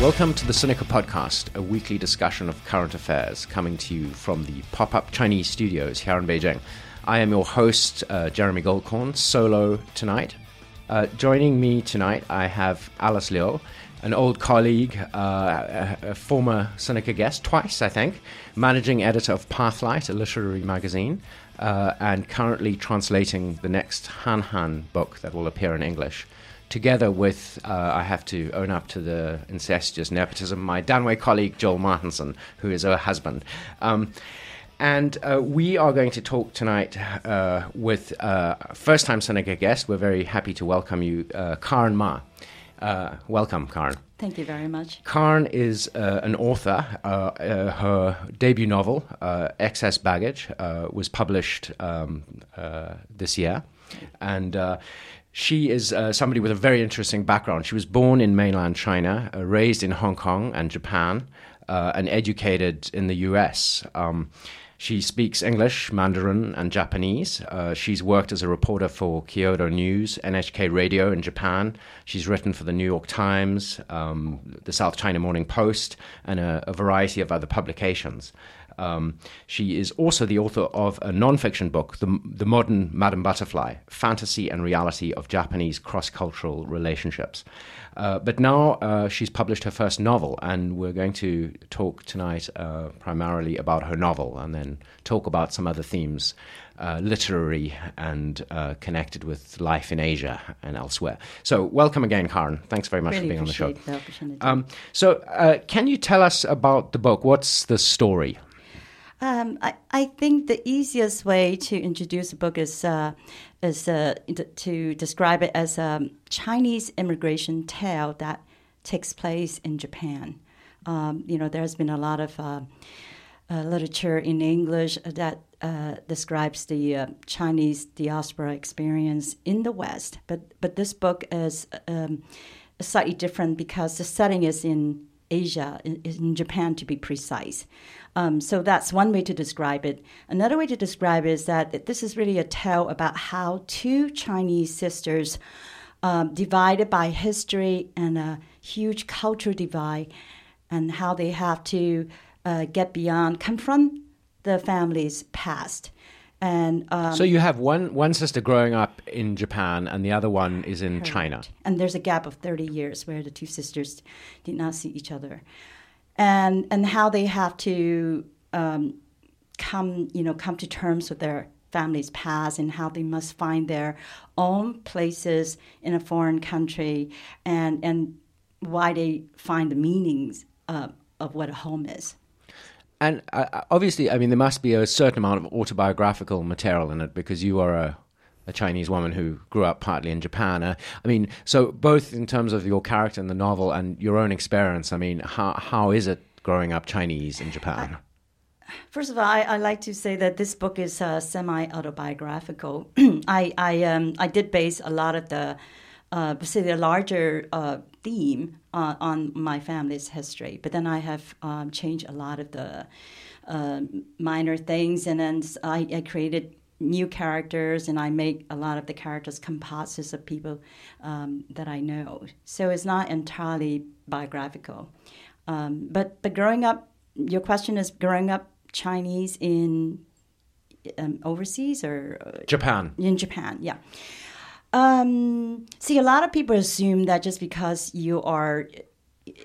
Welcome to the Sinica Podcast, a weekly discussion of current affairs coming to you from the pop up Chinese studios here in Beijing. I am your host, uh, Jeremy Goldkorn, solo tonight. Uh, joining me tonight, I have Alice Liu, an old colleague, uh, a, a, former Sinica guest, twice, I think, managing editor of Pathlight, a literary magazine, uh, and currently translating the next Han Han book that will appear in English together with, uh, I have to own up to the incestuous nepotism, my Danwei colleague Joel Martinsen, who is her husband. Um, and uh, we are going to talk tonight uh, with uh, first time Sinica guest. We're very happy to welcome you, uh, Karen Ma. Uh, welcome, Karen. Thank you very much. Karen is uh, an author. her debut novel, Excess Baggage, was published um, this year. And she is uh, somebody with a very interesting background. She was born in mainland China, uh, raised in Hong Kong and Japan, uh, and educated in the US. Um, she speaks English, Mandarin, and Japanese. Uh, she's worked as a reporter for Kyodo News, NHK Radio in Japan. She's written for the New York Times, um, the South China Morning Post, and a, a variety of other publications. Um, she is also the author of a nonfiction book, The, the Modern Madame Butterfly Fantasy and Reality of Japanese Cross Cultural Relationships. Uh, but now uh, she's published her first novel, and we're going to talk tonight uh, primarily about her novel and then talk about some other themes. Uh, literary and uh, connected with life in Asia and elsewhere. So, welcome again, Karen. Thanks very much really for being on the show. The um, so, uh, can you tell us about the book? What's the story? Um, I, I think the easiest way to introduce the book is uh, is uh, to describe it as a Chinese immigration tale that takes place in Japan. Um, you know, there's been a lot of uh, uh literature in English that uh, describes the uh, Chinese diaspora experience in the West, but but this book is um, slightly different because the setting is in Asia, in, in Japan to be precise. Um, so that's one way to describe it. Another way to describe it is that this is really a tale about how two Chinese sisters, um, divided by history and a huge cultural divide, and how they have to uh, get beyond, confront the family's past. And um, so you have one one sister growing up in Japan, and the other one is in correct. China. And there's a gap of thirty years where the two sisters did not see each other and and how they have to um, come you know come to terms with their family's past and how they must find their own places in a foreign country and and why they find the meanings uh, of what a home is. And uh, obviously, I mean, there must be a certain amount of autobiographical material in it because you are a a Chinese woman who grew up partly in Japan. Uh, I mean, so both in terms of your character in the novel and your own experience, I mean, how how is it growing up Chinese in Japan? I, first of all, I, I, like to say that this book is uh, semi autobiographical. I I um I did base a lot of the uh, say the larger uh, theme uh, on my family's history, but then I have um, changed a lot of the uh, minor things, and then I, I created new characters and I make a lot of the characters composites of people um, that I know. So it's not entirely biographical. Um, but but growing up, your question is growing up Chinese in um, overseas or uh, Japan? In Japan, yeah. Um, see, a lot of people assume that just because you are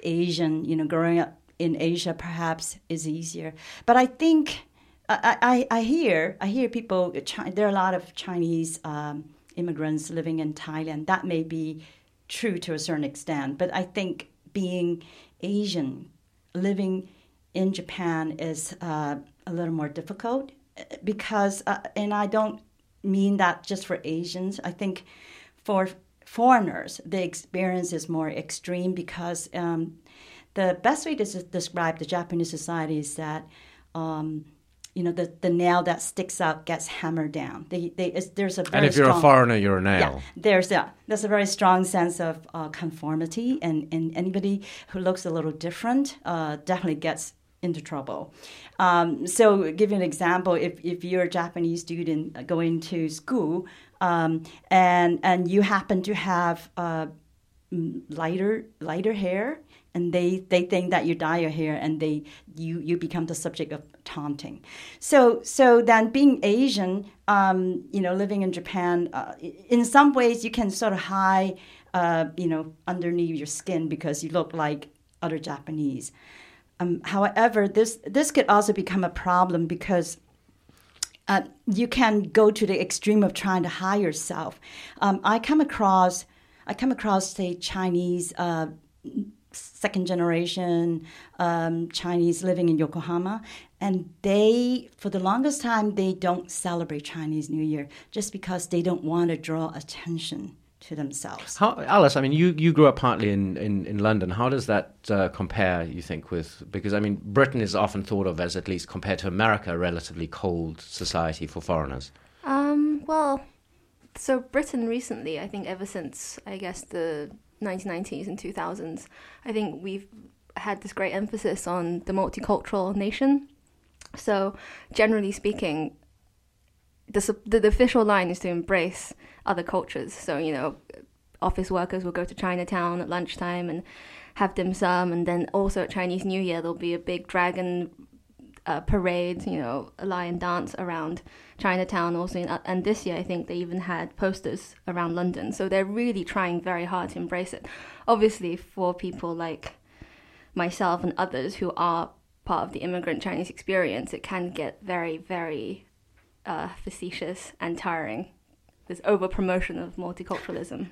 Asian, you know, growing up in Asia perhaps is easier. But I think I, I, I hear I hear people. There are a lot of Chinese um, immigrants living in Thailand. That may be true to a certain extent, but I think being Asian living in Japan is uh, a little more difficult because, uh, and I don't mean that just for Asians. I think for foreigners, the experience is more extreme because um, the best way to describe the Japanese society is that. Um, you know, the, the nail that sticks out gets hammered down. They, they, there's a and if you're strong, a foreigner, you're a nail. Yeah, there's a there's a very strong sense of uh, conformity, and, and anybody who looks a little different uh, definitely gets into trouble. Um, so, give you an example: if if you're a Japanese student going to school, um, and and you happen to have uh, mm, lighter lighter hair, and they they think that you dye your hair, and they you you become the subject of taunting. So so then being Asian, um, you know, living in Japan, uh, in some ways you can sort of hide, uh, you know, underneath your skin because you look like other Japanese. Um, however, this this could also become a problem because uh, you can go to the extreme of trying to hide yourself. Um, I come across, I come across say Chinese uh, second generation um, Chinese living in Yokohama, and they, for the longest time, they don't celebrate Chinese New Year just because they don't want to draw attention to themselves. How, Alice, I mean, you, you grew up partly in, in, in London. How does that uh, compare, you think, with. Because, I mean, Britain is often thought of as, at least compared to America, a relatively cold society for foreigners. Um, well, so Britain recently, I think ever since, I guess, the 1990s and 2000s, I think we've had this great emphasis on the multicultural nation. So, generally speaking, the, the, the official line is to embrace other cultures. So, you know, office workers will go to Chinatown at lunchtime and have dim sum, and then also at Chinese New Year, there'll be a big dragon uh, parade, you know, a lion dance around Chinatown also. In, uh, and this year, I think they even had posters around London. So they're really trying very hard to embrace it. Obviously, for people like myself and others who are part of the immigrant Chinese experience, it can get very, very uh, facetious and tiring this over promotion of multiculturalism.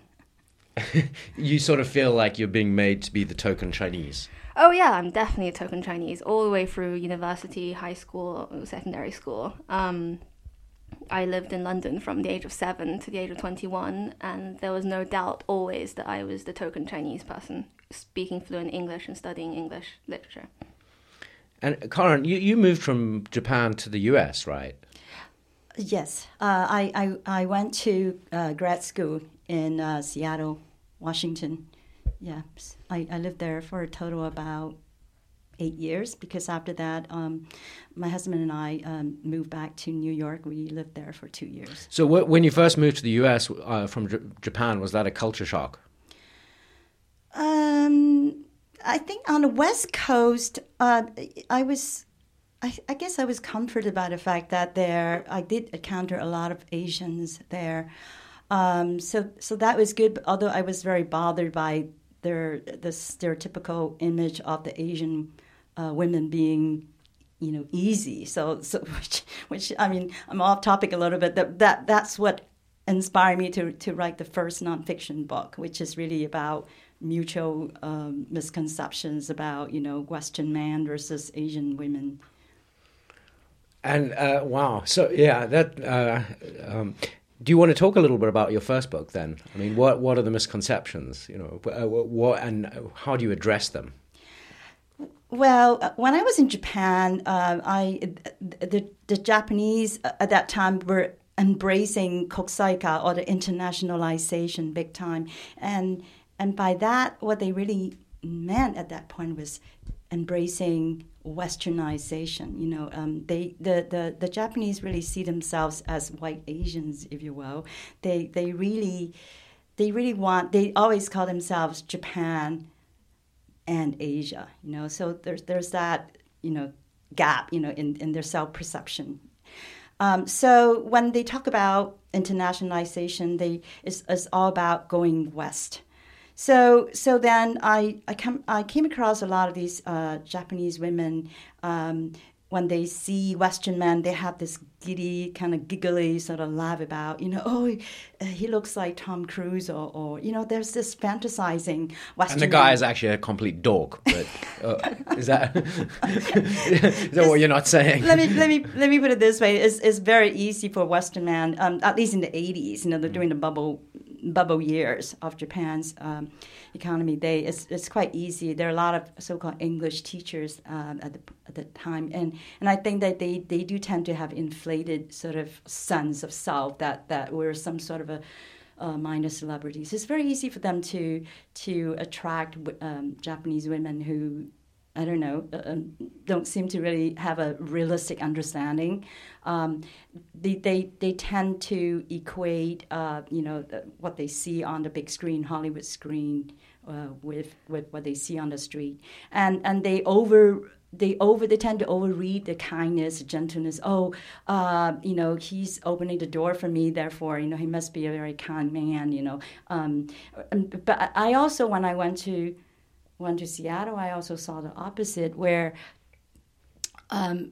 you sort of feel like you're being made to be the token Chinese. Oh yeah, I'm definitely a token Chinese all the way through university, high school, secondary school. Um, I lived in London from the age of seven to the age of 21, and there was no doubt always that I was the token Chinese person speaking fluent English and studying English literature. And Karen, you, you moved from Japan to the US, right? Yes, uh, I, I, I went to uh, grad school in uh, Seattle, Washington. Yeah, I, I lived there for a total about eight years because after that, um, my husband and I um, moved back to New York. We lived there for two years. So, w- when you first moved to the U.S. Uh, from J- Japan, was that a culture shock? Um, I think on the West Coast, uh, I was I, I, guess I was comforted by the fact that there I did encounter a lot of Asians there, um, so so that was good. Although I was very bothered by their the stereotypical image of the Asian uh, women being, you know, easy. So so which which I mean I'm off topic a little bit. That that that's what inspired me to to write the first nonfiction book, which is really about mutual um, misconceptions about you know Western man versus Asian women. And uh, wow, so yeah, that. Uh, um, do you want to talk a little bit about your first book then? I mean, what what are the misconceptions? You know, uh, what and how do you address them? Well, uh, when I was in Japan, uh, I the the Japanese at that time were embracing kokusaika or the internationalization big time, and and by that, what they really meant at that point was embracing westernization you know um, they the, the the japanese really see themselves as white asians if you will. They they really they really want they always call themselves japan and asia you know. So there's there's that you know gap you know in, in their self-perception. Um, so when they talk about internationalization they it's, it's all about going west so so then I I, come, I came across a lot of these uh, Japanese women. Um, when they see Western men, they have this giddy, kind of giggly sort of laugh about, you know, oh, he looks like Tom Cruise, or, or you know, there's this fantasizing Western. And the guy is actually a complete dork. But uh, is that is that what you're not saying? Let me let me let me put it this way: it's, it's very easy for Western men, um, at least in the '80s. You know, they're doing the bubble bubble years of Japan's um, economy, they it's, it's quite easy. There are a lot of so-called English teachers um, at the at the time, and and I think that they, they do tend to have inflated sort of sense of self that that we're some sort of a uh, minor celebrities. It's very easy for them to to attract um, Japanese women who I don't know, uh, um, don't seem to really have a realistic understanding. Um, they, they, they tend to equate, uh, you know, the, what they see on the big screen, Hollywood screen, uh, with, with what they see on the street. And, and they over they over they tend to overread the kindness gentleness oh uh, you know he's opening the door for me therefore you know he must be a very kind man you know um, but i also when i went to went to seattle i also saw the opposite where um,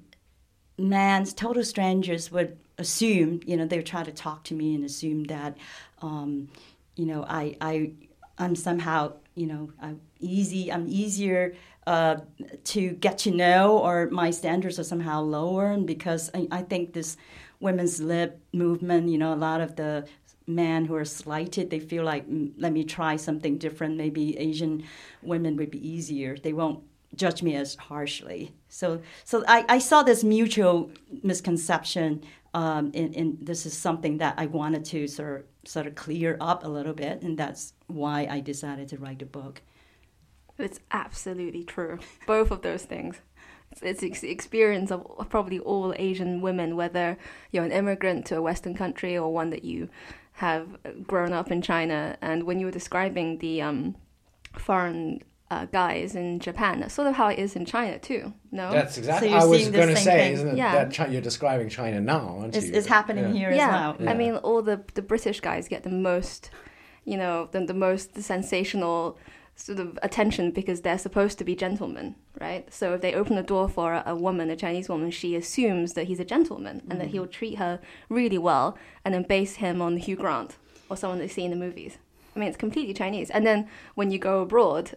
man's total strangers would assume you know they would try to talk to me and assume that um, you know i i i'm somehow you know i'm easy i'm easier uh, to get to know, or my standards are somehow lower. And because I, I think this women's lib movement, you know, a lot of the men who are slighted, they feel like, mm, let me try something different. Maybe Asian women would be easier. They won't judge me as harshly. So, so I, I saw this mutual misconception, um, and, and, this is something that I wanted to sort of, sort of clear up a little bit, and that's why I decided to write the book. It's absolutely true. Both of those things. It's, it's the experience of probably all Asian women, whether you're an immigrant to a Western country or one that you have grown up in China. And when you were describing the um, foreign uh, guys in Japan. That's sort of how it is in China too. No, that's exactly. So I was going to say, thing. isn't it? Yeah. That you're describing China now, aren't it's, you? It's happening yeah. here yeah. as well. Yeah. I mean, all the the British guys get the most, you know, the, the most sensational sort of attention because they're supposed to be gentlemen, right? So if they open the door for a, a woman, a Chinese woman, she assumes that he's a gentleman mm-hmm. and that mm. he'll treat her really well and then base him on Hugh Grant or someone they see in the movies. I mean, it's completely Chinese. And then when you go abroad,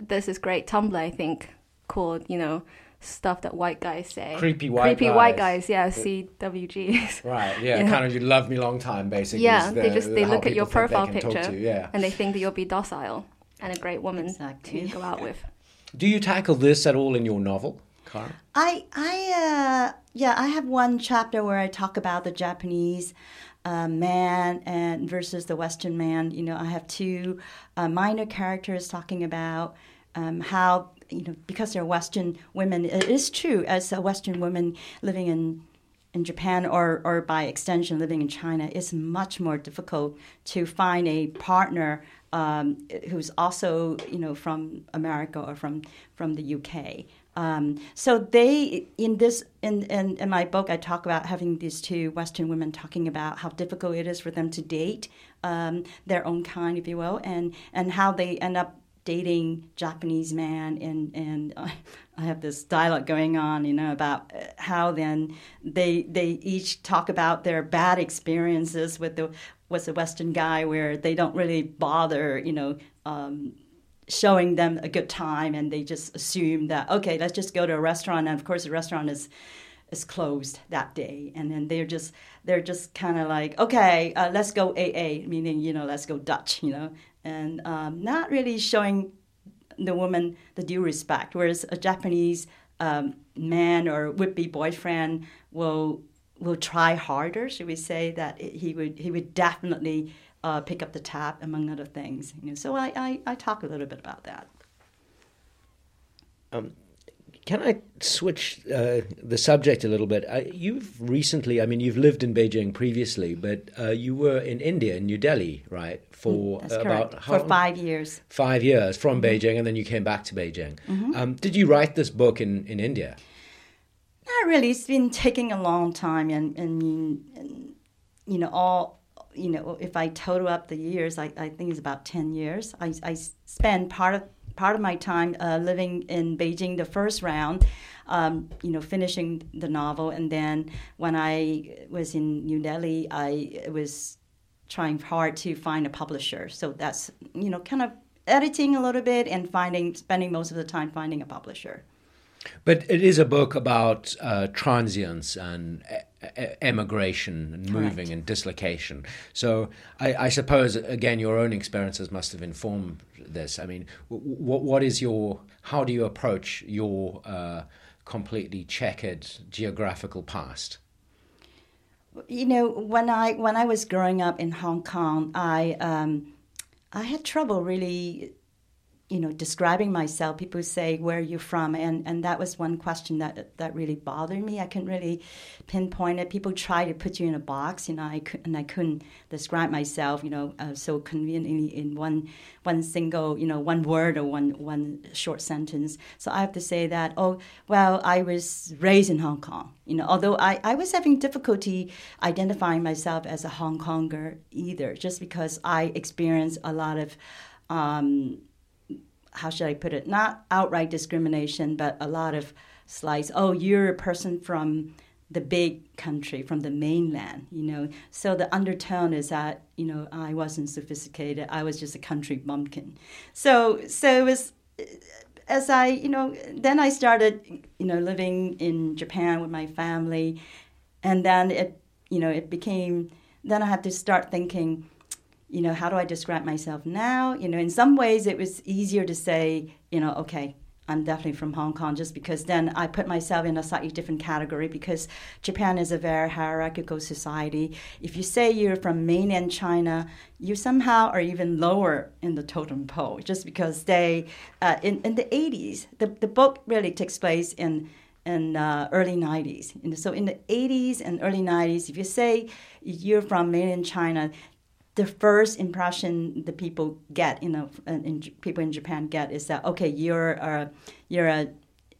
there's this great Tumblr, I think, called, you know, stuff that white guys say. Creepy white guys. Creepy guys. white guys, yeah, CWGs. Right, yeah, yeah, kind of you love me long time, basically. Yeah, the, they just, they look at your profile picture yeah. and they think that you'll be docile and a great woman exactly. to go out with. Do you tackle this at all in your novel, Cara? I, I, uh, yeah, I have one chapter where I talk about the Japanese uh, man and versus the Western man. You know, I have two uh, minor characters talking about um, how you know because they're Western women. It is true as a Western woman living in in Japan or, or by extension living in China, it's much more difficult to find a partner um, who's also you know from America or from from the UK. Um, so they in this in, in, in my book I talk about having these two Western women talking about how difficult it is for them to date um, their own kind, if you will, and and how they end up dating Japanese man and and I have this dialogue going on, you know, about how then they they each talk about their bad experiences with the was a Western guy where they don't really bother, you know, um, showing them a good time, and they just assume that okay, let's just go to a restaurant, and of course the restaurant is is closed that day, and then they're just they're just kind of like okay, uh, let's go AA, meaning you know let's go Dutch, you know, and um, not really showing the woman the due respect, whereas a Japanese um, man or would-be boyfriend will will try harder. Should we say that he would he would definitely uh, pick up the tab among other things. You know, so I, I, I talk a little bit about that. Um, can I switch uh, the subject a little bit? Uh, you've recently, I mean, you've lived in Beijing previously, but uh, you were in India, in New Delhi, right? For mm, about for five years. Five years from mm-hmm. Beijing, and then you came back to Beijing. Mm-hmm. Um, did you write this book in, in India? Not really. It's been taking a long time, and, and, and you know, all you know, if I total up the years, I, I think it's about ten years. I, I spent part of part of my time uh, living in Beijing the first round, um, you know, finishing the novel, and then when I was in New Delhi, I was trying hard to find a publisher. So that's you know, kind of editing a little bit and finding, spending most of the time finding a publisher. But it is a book about uh, transience and emigration and moving and dislocation. So I, I, suppose again your own experiences must have informed this. I mean, what what is your how do you approach your uh, completely checkered geographical past? You know, when I when I was growing up in Hong Kong, I um, I had trouble really you know, describing myself, people say, "Where are you from?" and and that was one question that that really bothered me. I couldn't really pinpoint it. People try to put you in a box, you know, I could, and I couldn't describe myself, you know, uh, so conveniently in one one single, you know, one word or one one short sentence. So I have to say that, oh, well, I was raised in Hong Kong, you know, although I I was having difficulty identifying myself as a Hong Konger either, just because I experienced a lot of um, how should I put it? Not outright discrimination, but a lot of slights. Oh, you're a person from the big country, from the mainland, you know. So the undertone is that you know I wasn't sophisticated. I was just a country bumpkin. So so it was as I you know then I started you know living in Japan with my family, and then it you know it became then I had to start thinking you know, how do I describe myself now? You know, in some ways it was easier to say, you know, okay, I'm definitely from Hong Kong just because then I put myself in a slightly different category because Japan is a very hierarchical society. If you say you're from mainland China, you somehow are even lower in the totem pole just because they, uh, in, in the 80s, the, the book really takes place in in uh, early 90s. And so in the 80s and early 90s, if you say you're from mainland China, the first impression the people get, you know, in, people in Japan get is that okay, you're a you're a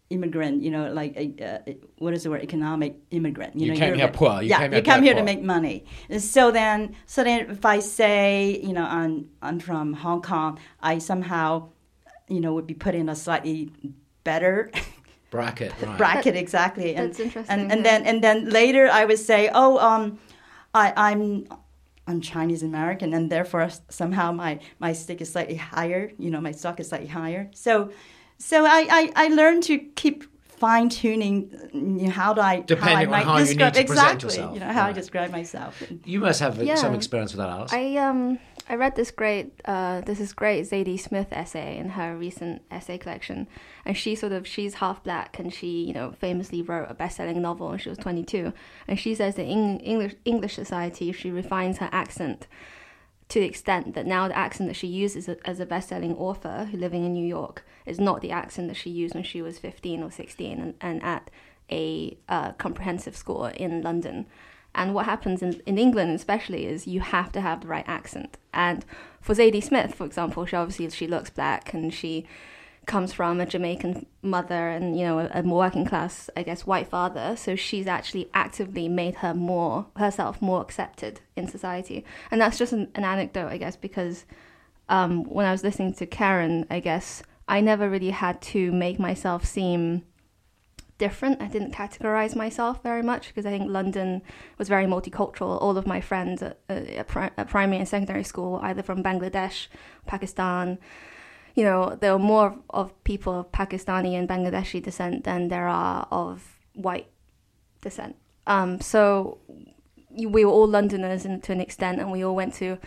immigrant, you know, like a, uh, what is the word? Economic immigrant. You, you know, came here poor. You yeah, you come here poor. to make money. And so then, so then, if I say, you know, I'm I'm from Hong Kong, I somehow, you know, would be put in a slightly better. bracket right. bracket exactly and, that's interesting and, and yeah. then and then later i would say oh um I, i'm I'm Chinese American, and therefore somehow my my stick is slightly higher. You know, my stock is slightly higher. So, so I I, I learned to keep fine tuning. You know, how do I depending how I on how describe, you need to exactly, present yourself. You know how right. I describe myself. You must have yeah. some experience with that, Alice. I um I read this great uh, this is great Zadie Smith essay in her recent essay collection, and she sort of she's half black and she you know famously wrote a best-selling novel when she was 22, and she says that in English English society she refines her accent to the extent that now the accent that she uses as a best-selling author who living in New York is not the accent that she used when she was 15 or 16 and, and at a uh, comprehensive school in London. And what happens in, in England, especially, is you have to have the right accent. And for Zadie Smith, for example, she obviously she looks black and she comes from a Jamaican mother and you know a, a working class, I guess, white father. So she's actually actively made her more herself more accepted in society. And that's just an, an anecdote, I guess, because um, when I was listening to Karen, I guess I never really had to make myself seem different. I didn't categorize myself very much because I think London was very multicultural. All of my friends at, at, at primary and secondary school, either from Bangladesh, Pakistan, you know, there were more of people of Pakistani and Bangladeshi descent than there are of white descent. Um, so we were all Londoners in, to an extent, and we all went to.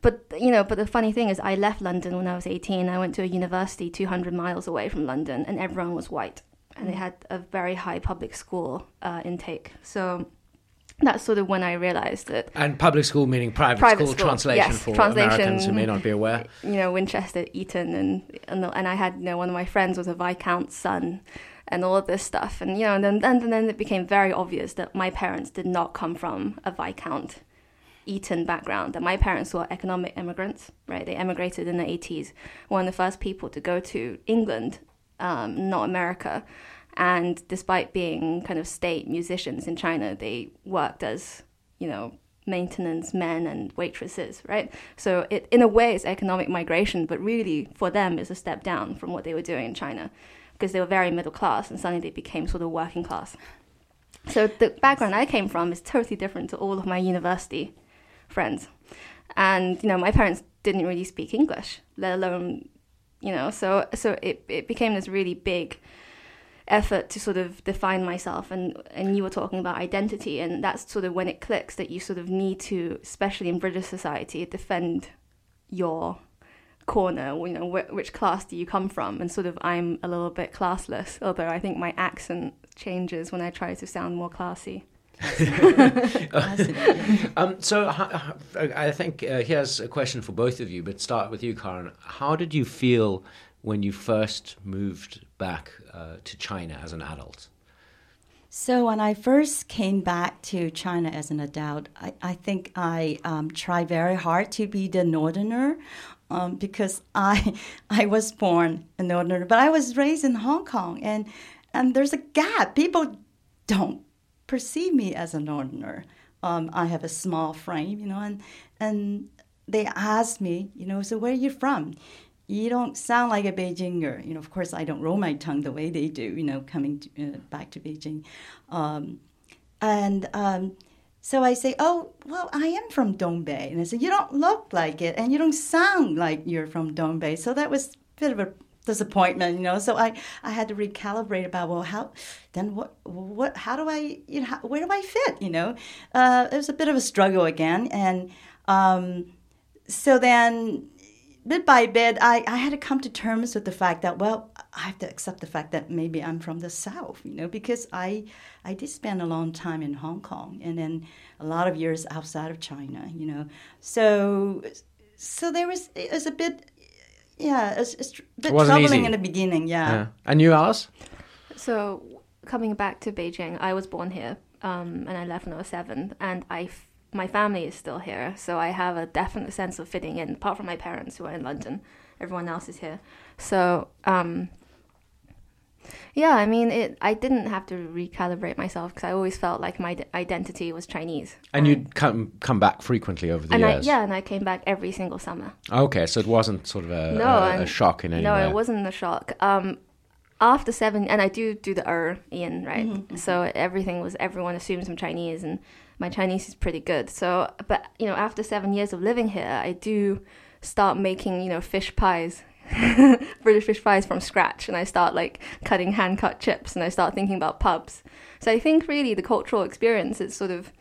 But you know, but the funny thing is, I left London when I was 18. I went to a university 200 miles away from London, and everyone was white and they mm. had a very high public school uh, intake. So that's sort of when I realized that. And public school meaning private, private school, school, translation yes, for translation, Americans who may not be aware. You know, Winchester, Eton, and and, and I had you know one of my friends was a viscount's son. And all of this stuff, and you know, and then and then it became very obvious that my parents did not come from a viscount Eton background. That my parents were economic immigrants, right? They emigrated in the 80s. One of the first people to go to England um, not America. And despite being kind of state musicians in China, they worked as, you know, maintenance men and waitresses, right? So it, in a way, it's economic migration, but really for them, it's a step down from what they were doing in China because they were very middle class and suddenly they became sort of working class. So the background I came from is totally different to all of my university friends. And, you know, my parents didn't really speak English, let alone you know so so it, it became this really big effort to sort of define myself and and you were talking about identity and that's sort of when it clicks that you sort of need to especially in british society defend your corner you know wh- which class do you come from? And sort of i'm a little bit classless although i think my accent changes when i try to sound more classy um, so I think uh, here's a question for both of you, but start with you, Karen. How did you feel when you first moved back uh, to China as an adult? So when I first came back to China as an adult, I, I think I um, tried very hard to be the northerner um, because I I was born a northerner, but I was raised in Hong Kong, and and there's a gap. People don't perceive me as a northerner. Um, I have a small frame, you know, and and they ask me, you know, so where are you from? you don't sound like a Beijinger. You know, of course, I don't roll my tongue the way they do. You know, coming to, uh, back to Beijing, um, and um, so I say, "Oh, well, I am from Dongbei," and I say, "You don't look like it, and you don't sound like you're from Dongbei." So that was a bit of a disappointment, you know. So I, I had to recalibrate about well, how then what what how do I you know how, where do I fit? You know, uh, it was a bit of a struggle again, and um, so then bit by bit, I, I had to come to terms with the fact that, well, I have to accept the fact that maybe I'm from the South, you know, because I, I did spend a long time in Hong Kong and then a lot of years outside of China, you know. So, so there was, it was a bit, yeah, it's, it's a bit troubling easy. in the beginning, yeah. yeah. And you, Alice? So, coming back to Beijing, I was born here um, and I left when I was seven, and I my family is still here, so I have a definite sense of fitting in. Apart from my parents who are in London, everyone else is here. So um, yeah, I mean, it. I didn't have to recalibrate myself because I always felt like my identity was Chinese. And, and you'd come come back frequently over the and years. I, yeah, and I came back every single summer. Okay, so it wasn't sort of a, no, a, a shock in any no, way. No, it wasn't a shock. Um, after seven, and I do do the er in right, mm-hmm. so everything was everyone assumes I'm Chinese, and my Chinese is pretty good. So, but you know, after seven years of living here, I do start making you know fish pies, British fish fries from scratch, and I start like cutting hand cut chips, and I start thinking about pubs. So I think really the cultural experience is sort of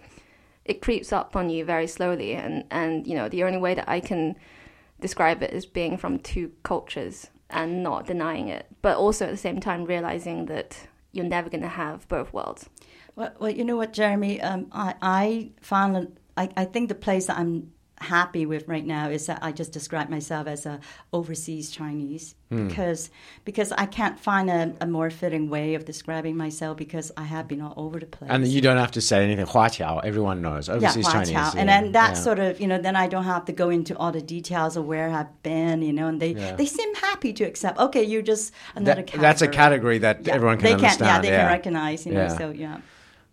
it creeps up on you very slowly, and and you know the only way that I can describe it is being from two cultures and not denying it, but also at the same time realizing that you're never going to have both worlds. Well, well, you know what, Jeremy? Um, I, I found, I, I think the place that I'm happy with right now is that I just describe myself as a overseas Chinese mm. because because I can't find a, a, more fitting way of describing myself because I have been all over the place. And you don't have to say anything. Hua Qiao, everyone knows overseas yeah, Chinese. Yeah. And then that yeah. sort of you know then I don't have to go into all the details of where I've been. You know, and they yeah. they seem happy to accept. Okay, you're just another that, category. That's a category that everyone can they understand. Can, yeah, they can recognize. You know, so yeah.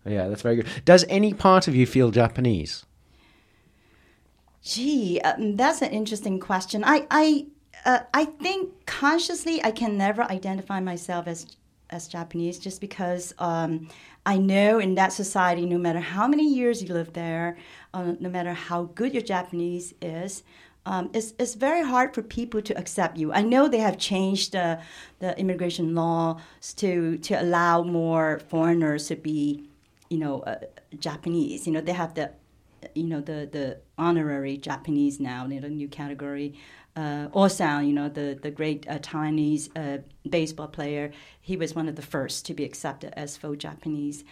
Yeah, that's very good. Does any part of you feel Japanese? Gee, um, that's an interesting question. I I uh, I think consciously I can never identify myself as as Japanese just because um, I know in that society, no matter how many years you live there, uh, no matter how good your Japanese is, um, it's, it's very hard for people to accept you. I know they have changed the, the immigration laws to, to allow more foreigners to be you know, uh, Japanese. You know, they have the, you know, the the honorary Japanese now. You a new category. Uh, Osan, you know, the the great uh, Chinese uh, baseball player, he was one of the first to be accepted as faux Japanese.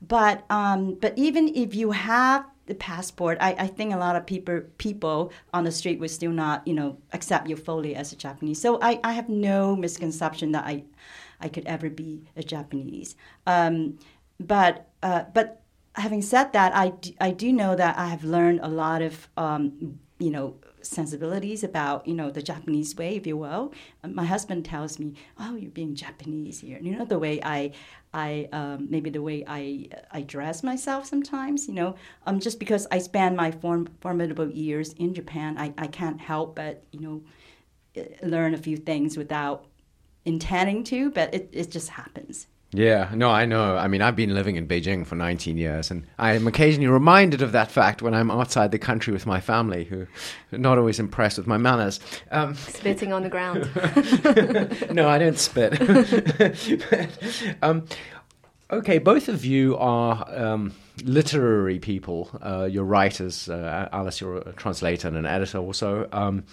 But um, but even if you have the passport, I, I think a lot of people people on the street would still not, you know, accept you fully as a Japanese. So I, I have no misconception that I I could ever be a Japanese. Um, but uh, but having said that, I do, I do know that I have learned a lot of um, you know sensibilities about you know the Japanese way, if you will. My husband tells me, "Oh, you're being Japanese here." You know the way I, I um, maybe the way I I dress myself sometimes. You know, um, just because I spend my form, formidable years in Japan, I, I can't help but you know learn a few things without intending to, but it, it just happens. Yeah, no, I know. I mean, I've been living in Beijing for 19 years, and I am occasionally reminded of that fact when I'm outside the country with my family, who are not always impressed with my manners. Um, Spitting on the ground. no, I don't spit. um, okay, both of you are um, literary people. Uh, you're writers. Uh, Alice, you're a translator and an editor also. Um,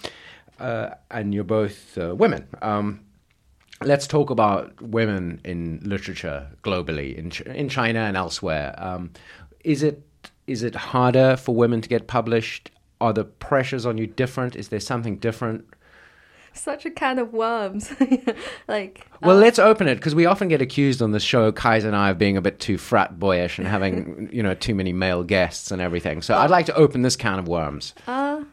uh, and you're both uh, women. Let's talk about women in literature globally, in, in China and elsewhere. Um, is it is it harder for women to get published? Are the pressures on you different? Is there something different? such a can of worms. like, Well, uh, let's open it because we often get accused on the show, Kaiser and I, of being a bit too frat boyish and having, you know, too many male guests and everything. So I'd like to open this can of worms. uh,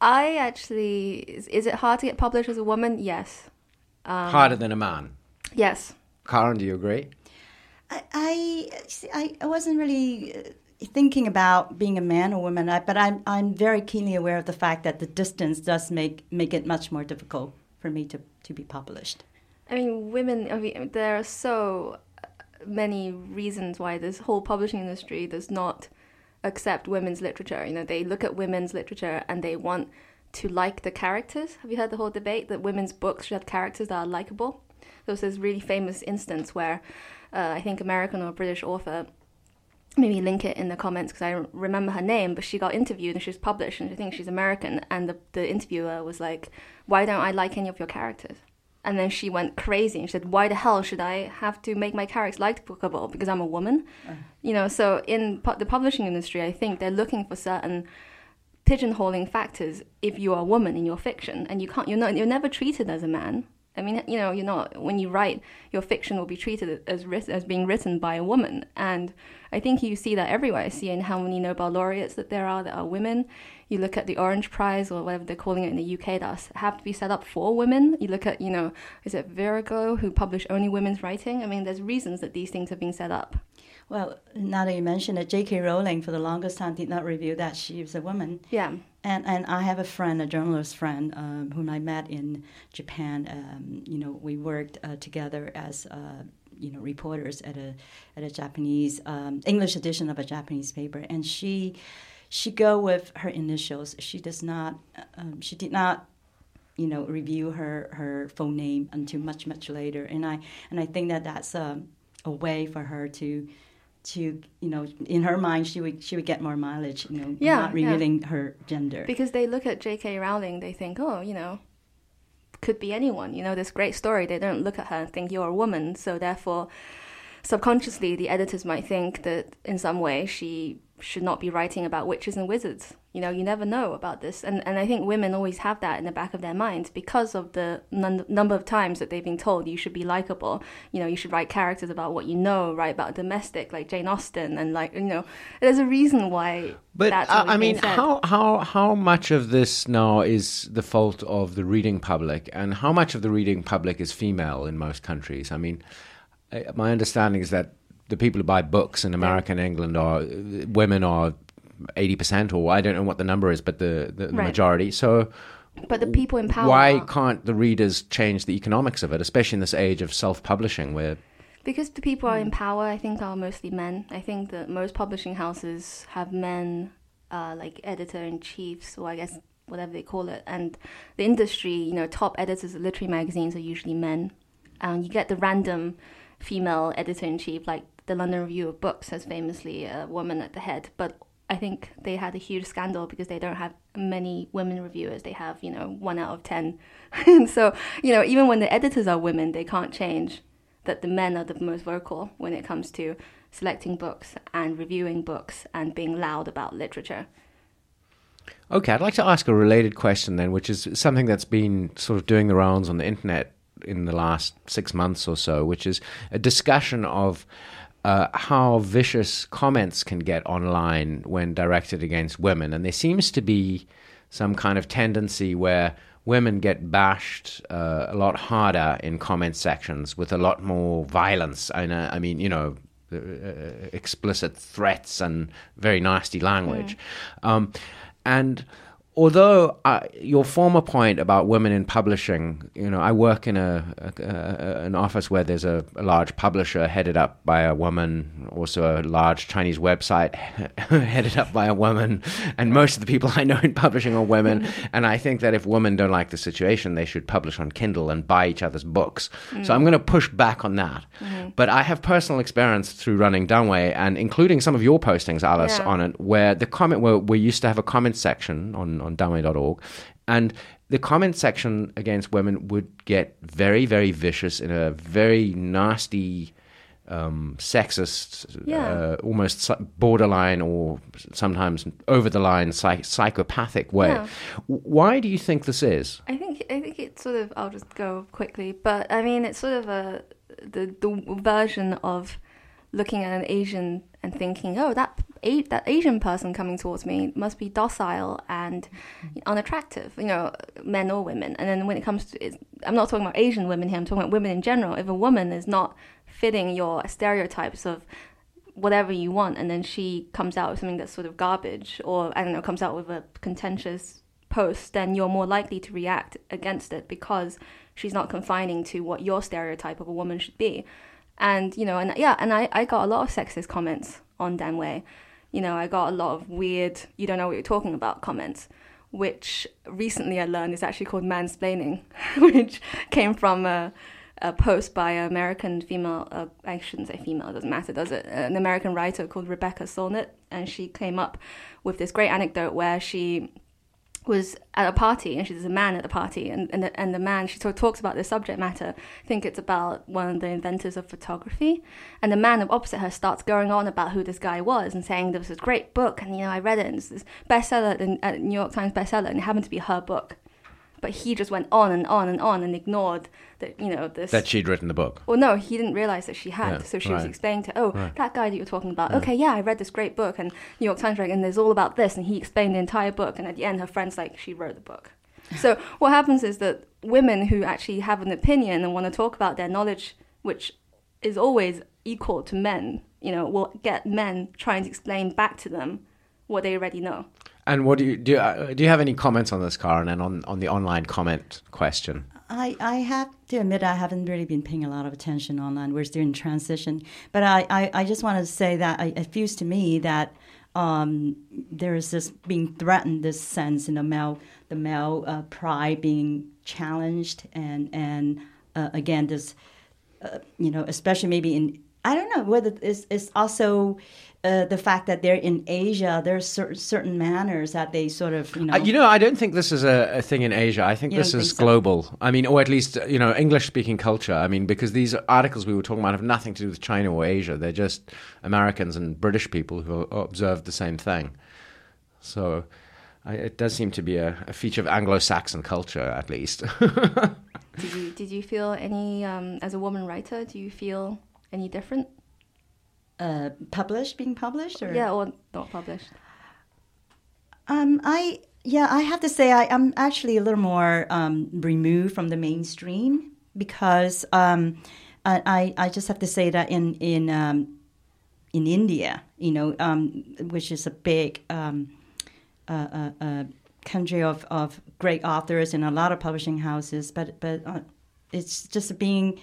I actually is, is it hard to get published as a woman? Yes, Um, Harder than a man. yes. Karen, do you agree? I, I, I I wasn't really uh, thinking about being a man or woman, I, but I'm I'm very keenly aware of the fact that the distance does make make it much more difficult for me to, to be published. I mean, women. I mean, there are so many reasons why this whole publishing industry does not accept women's literature. You know, they look at women's literature and they want to like the characters. Have you heard the whole debate that women's books should have characters that are likable? There was this really famous instance where uh, I think American or British author maybe link it in the comments because I don't remember her name, but she got interviewed and she was published, and I think she's American. And the, the interviewer was like, Why don't I like any of your characters? And then she went crazy and she said, Why the hell should I have to make my characters likable because I'm a woman? You know, so in pu- the publishing industry, I think they're looking for certain pigeonholing factors if you are a woman in your fiction and you can't you're not you're never treated as a man. I mean you know you're not when you write your fiction will be treated as as being written by a woman. And i think you see that everywhere. I see in how many nobel laureates that there are that are women. You look at the orange prize or whatever they're calling it in the uk that have to be set up for women. You look at you know is it Virago who publish only women's writing? I mean there's reasons that these things have been set up Well, now that you mention it, J.K. Rowling for the longest time did not reveal that she was a woman. yeah And and I have a friend, a journalist friend, um, whom I met in Japan. Um, you know, we worked uh, together as uh, you know reporters at a at a Japanese um, English edition of a Japanese paper, and she she go with her initials. She does not. Um, she did not. You know, review her her full name until much much later, and I and I think that that's a, a way for her to to you know in her mind she would she would get more mileage you know Yeah, not yeah. revealing her gender Because they look at J.K. Rowling, they think, oh, you know, could be anyone. You know, this great story. They don't look at her and think you're a woman. So therefore, subconsciously, the editors might think that in some way she should not be writing about witches and wizards. You know, you never know about this. And and I think women always have that in the back of their minds because of the num- number of times that they've been told you should be likable. You know, you should write characters about what you know, write about domestic like Jane Austen, and like you know, there's a reason why. But that's uh, I mean, how how how much of this now is the fault of the reading public, and how much of the reading public is female in most countries? I mean, my understanding is that the people who buy books in America and England are women are eighty percent, or I don't know what the number is, but the the, the Right. majority. So. But the people in power. Why can't the readers change the economics of it, especially in this age of self-publishing, where Because the people are in power, I think, are mostly men. I think that most publishing houses have men, uh, like editor in chiefs, or I guess whatever they call it. And the industry, you know, top editors of literary magazines are usually men. And you get the random female editor in chief, like the London Review of Books has famously a woman at the head. But I think they had a huge scandal because they don't have many women reviewers. They have, you know, one out of ten. and so, you know, even when the editors are women, they can't change that the men are the most vocal when it comes to selecting books and reviewing books and being loud about literature. Okay, I'd like to ask a related question then, which is something that's been sort of doing the rounds on the internet in the last six months or so, which is a discussion of uh, how vicious comments can get online when directed against women. And there seems to be some kind of tendency where women get bashed uh, a lot harder in comment sections with a lot more violence. And uh, I mean, you know, uh, explicit threats and very nasty language. Um, and although uh, your former point about women in publishing, you know, I work in a, a, a an office where there's a, a, large publisher headed up by a woman, also a large Chinese website headed up by a woman, and most of the people I know in publishing are women. and I think that if women don't like the situation, they should publish on Kindle and buy each other's books. Mm. So I'm going to push back on that. Mm-hmm. But I have personal experience through running Danwei and including some of your postings, Alice, Yeah. on it, where the comment where we used to have a comment section on on Danwei.org, and the comment section against women would get very, very vicious in a very nasty, um, sexist, Yeah. uh, almost borderline or sometimes over the line psych- psychopathic way. Yeah. Why do you think this is? I think I think it's sort of. I'll just go quickly, but I mean, it's sort of a the the version of looking at an Asian and thinking, oh, that a- that Asian person coming towards me must be docile and unattractive, you know, men or women. And then when it comes to, I'm not talking about Asian women here. I'm talking about women in general. If a woman is not fitting your stereotypes of whatever you want, and then she comes out with something that's sort of garbage, or I don't know, comes out with a contentious post, then you're more likely to react against it because she's not confining to what your stereotype of a woman should be. And you know, and yeah, and I, I got a lot of sexist comments on Danwei. You know, I got a lot of weird, you don't know what you're talking about comments, which recently I learned is actually called mansplaining, which came from a, a post by an American female, uh, I shouldn't say female, doesn't matter, does it? An American writer called Rebecca Solnit, and she came up with this great anecdote where she was at a party and she's a man at the party and, and, the, and the man she sort of talks about this subject matter. I think it's about one of the inventors of photography. And the man opposite her starts going on about who this guy was and saying there was this great book and you know i read it and it's this bestseller at uh, new york times bestseller and it happened to be her book but he just went on and on and on and ignored that you know this that she'd written the book. Well, no, he didn't realize that she had. Yeah, so she right. was explaining to, oh, Right. that guy that you're talking about. Okay, yeah, I read this great book and New York Times and there's all about this, and he explained the entire book. And at the end, her friend's like, she wrote the book. So what happens is that women who actually have an opinion and want to talk about their knowledge, which is always equal to men, you know, will get men trying to explain back to them what they already know. And what do you do? You, uh, do you have any comments on this, Karen, and on, on the online comment question? I, I have to admit I haven't really been paying a lot of attention online. We're still in transition. But I, I, I just want to say that I, it feels to me that um, there is this being threatened, this sense in the male, the male uh, pride being challenged, and and uh, again this, uh, you know, especially maybe in I don't know whether it's, it's also uh, the fact that they're in Asia. There's certain certain manners that they sort of you know. Uh, you know, I don't think this is a, a thing in Asia. I think You this is think so? global. I mean, or at least, you know, English speaking culture. I mean, because these articles we were talking about have nothing to do with China or Asia. They're just Americans and British people who observed the same thing. So I, it does seem to be a, a feature of Anglo Saxon culture, at least. Did you did you feel any um, as a woman writer? Do you feel any different? Uh, published, being published, or Yeah, or not published? Um, I yeah, I have to say I, I'm actually a little more um, removed from the mainstream because um, I, I I just have to say that in in um, in India, you know, um, which is a big um, uh, uh, uh, country of, of great authors and a lot of publishing houses, but but uh, it's just being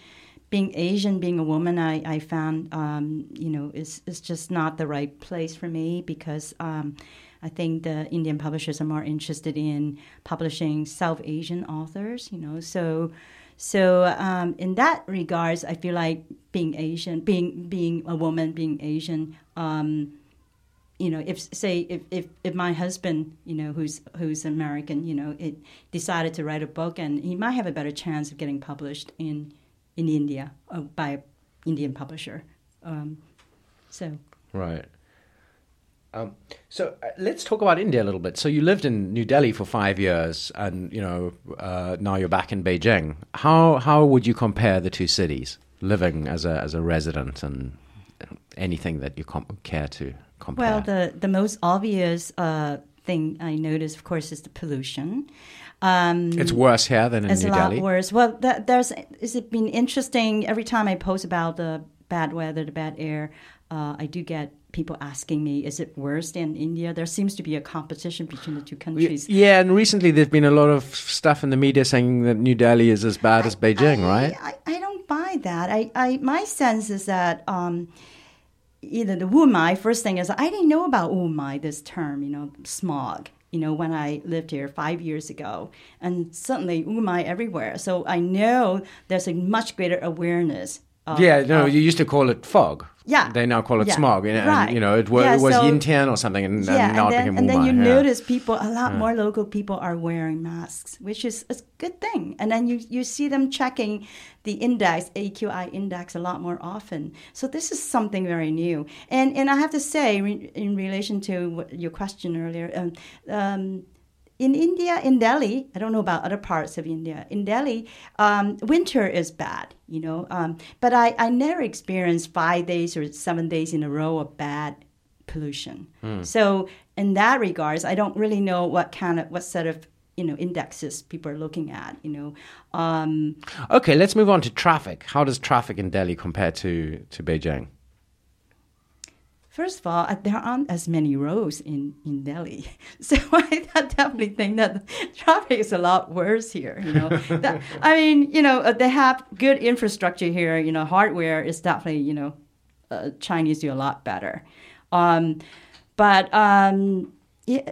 being Asian, being a woman, I, I found, um, you know, is is just not the right place for me because um, I think the Indian publishers are more interested in publishing South Asian authors, you know. So, so um, in that regards, I feel like being Asian, being being a woman, being Asian. Um, you know, if say if, if, if my husband, you know, who's who's American, you know, it decided to write a book, and he might have a better chance of getting published in in India uh, by an Indian publisher. Um, so Right. Um, so uh, let's talk about India a little bit. So you lived in New Delhi for five years, and you know uh, now you're back in Beijing. How how would you compare the two cities, living as a as a resident, and anything that you com- care to compare? Well, the the most obvious uh, thing I noticed, of course, is the pollution. Um, it's worse here than in it's New a lot Delhi. worse. Well, that, there's it's been interesting. Every time I post about the bad weather, the bad air, uh, I do get people asking me, "Is it worse than India?" There seems to be a competition between the two countries. Yeah, and recently there's been a lot of stuff in the media saying that New Delhi is as bad as Beijing, I, right? I, I don't buy that. I, I my sense is that um, either the Wumai. First thing is I didn't know about Wumai. This term, you know, smog. You know, when I lived here five years ago, and suddenly oh Wumai everywhere. So I know there's a much greater awareness. Of, yeah, no, of- you used to call it fog. Yeah. They now call it Yeah. smog. And, Right. you know, it, wa- Yeah, it was so- Yintian or something, and, yeah, and and then, and then you yeah. notice people, a lot more local people are wearing masks, which is a good thing. And then you, you see them checking the index, AQI index, a lot more often. So this is something very new. And and I have to say, re- in relation to your question earlier, um, um, in India, in Delhi, I don't know about other parts of India. In Delhi, um, winter is bad, you know. Um, but I, I never experienced five days or seven days in a row of bad pollution. So in that regards, I don't really know what kind of what set of you know indexes people are looking at. You know, um, Okay, let's move on to traffic. How does traffic in Delhi compare to, to Beijing? First of all, there aren't as many roads in, in Delhi, so I definitely think that traffic is a lot worse here. You know, that, I mean, you know, uh, they have good infrastructure here. You know, hardware is definitely you know, uh, Chinese do a lot better, um, but um, yeah,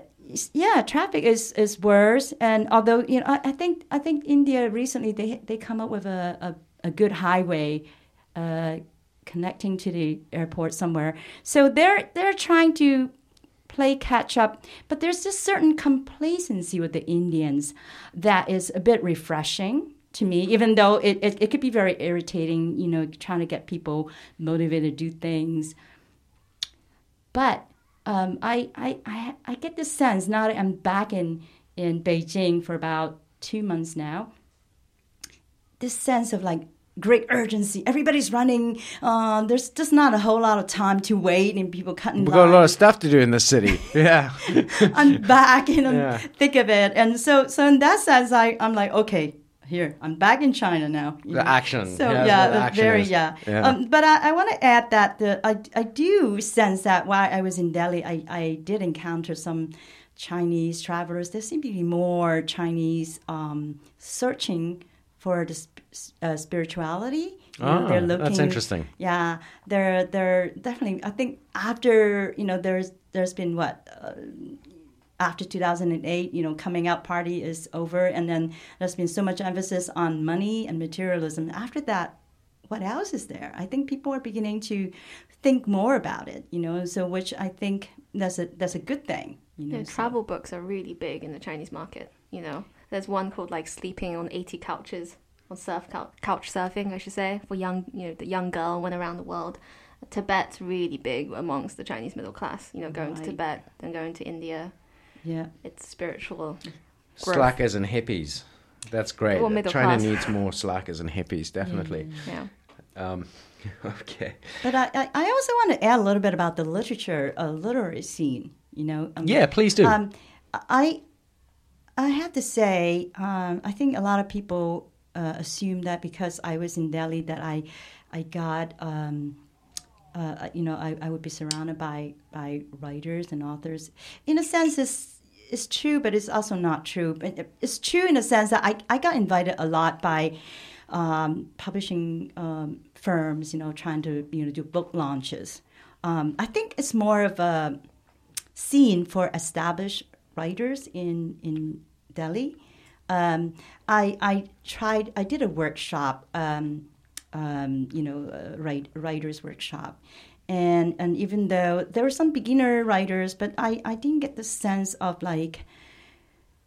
yeah, traffic is, is worse. And although you know, I, I think I think India recently they they come up with a a, a good highway. Uh, connecting to the airport somewhere. So they're they're trying to play catch up, but there's this certain complacency with the Indians that is a bit refreshing to me, even though it, it, it could be very irritating, you know, trying to get people motivated to do things. But um, I, I, I, I get the sense now that I'm back in, in Beijing for about two months now, this sense of like great urgency. Everybody's running. Uh, there's just not a whole lot of time to wait and people cutting We've got a lot of stuff to do in the city. Yeah. I'm back in the Yeah. thick of it. And so, so in that sense, I, I'm like, okay, here, I'm back in China now. The know. action. So Yeah, yeah, the action very is. yeah. Yeah. Um, but I, I want to add that the I, I do sense that while I was in Delhi, I, I did encounter some Chinese travelers. There seem to be more Chinese um, searching for the sp- uh, spirituality. You know, Ah, that's interesting. Yeah, they're they're definitely. I think after you know, there's there's been what. Uh, after 2008, you know, coming out party is over, and then there's been so much emphasis on money and materialism. After that, what else is there? I think people are beginning to think more about it, you know. So, which I think that's a that's a good thing, you know. Yeah, so- travel books are really big in the Chinese market. You know, there's one called like "Sleeping on 80 Couches" on surf cou- couch surfing, I should say, for young, you know, the young girl went around the world. Tibet's really big amongst the Chinese middle class. You know, going to Tibet, then going to India. Yeah, It's spiritual. growth. Slackers and hippies. That's great. Or middle China class. needs more slackers and hippies, definitely. Yeah. Um, okay. but I, I I also want to add a little bit about the literature, uh, literary scene. You know. Um, Yeah, please do. Um, I I have to say, um, I think a lot of people uh, assume that because I was in Delhi that I I got um, uh, you know I, I would be surrounded by by writers and authors. In a sense, it's it's true, but it's also not true. But it's true in a sense that I, I got invited a lot by um, publishing um, firms, you know, trying to you know do book launches. Um, I think it's more of a scene for established writers in in Delhi. Um, I I tried. I did a workshop. Um, um, you know, uh, write, writers workshop, and and even though there were some beginner writers, but I I didn't get the sense of like.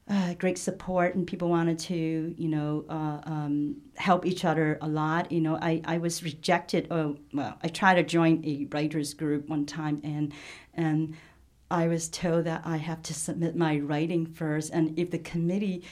Uh, great support and people wanted to you know uh, um, help each other a lot you know I, I was rejected oh well i tried to join a writers group one time and and i was told that i have to submit my writing first and if the committee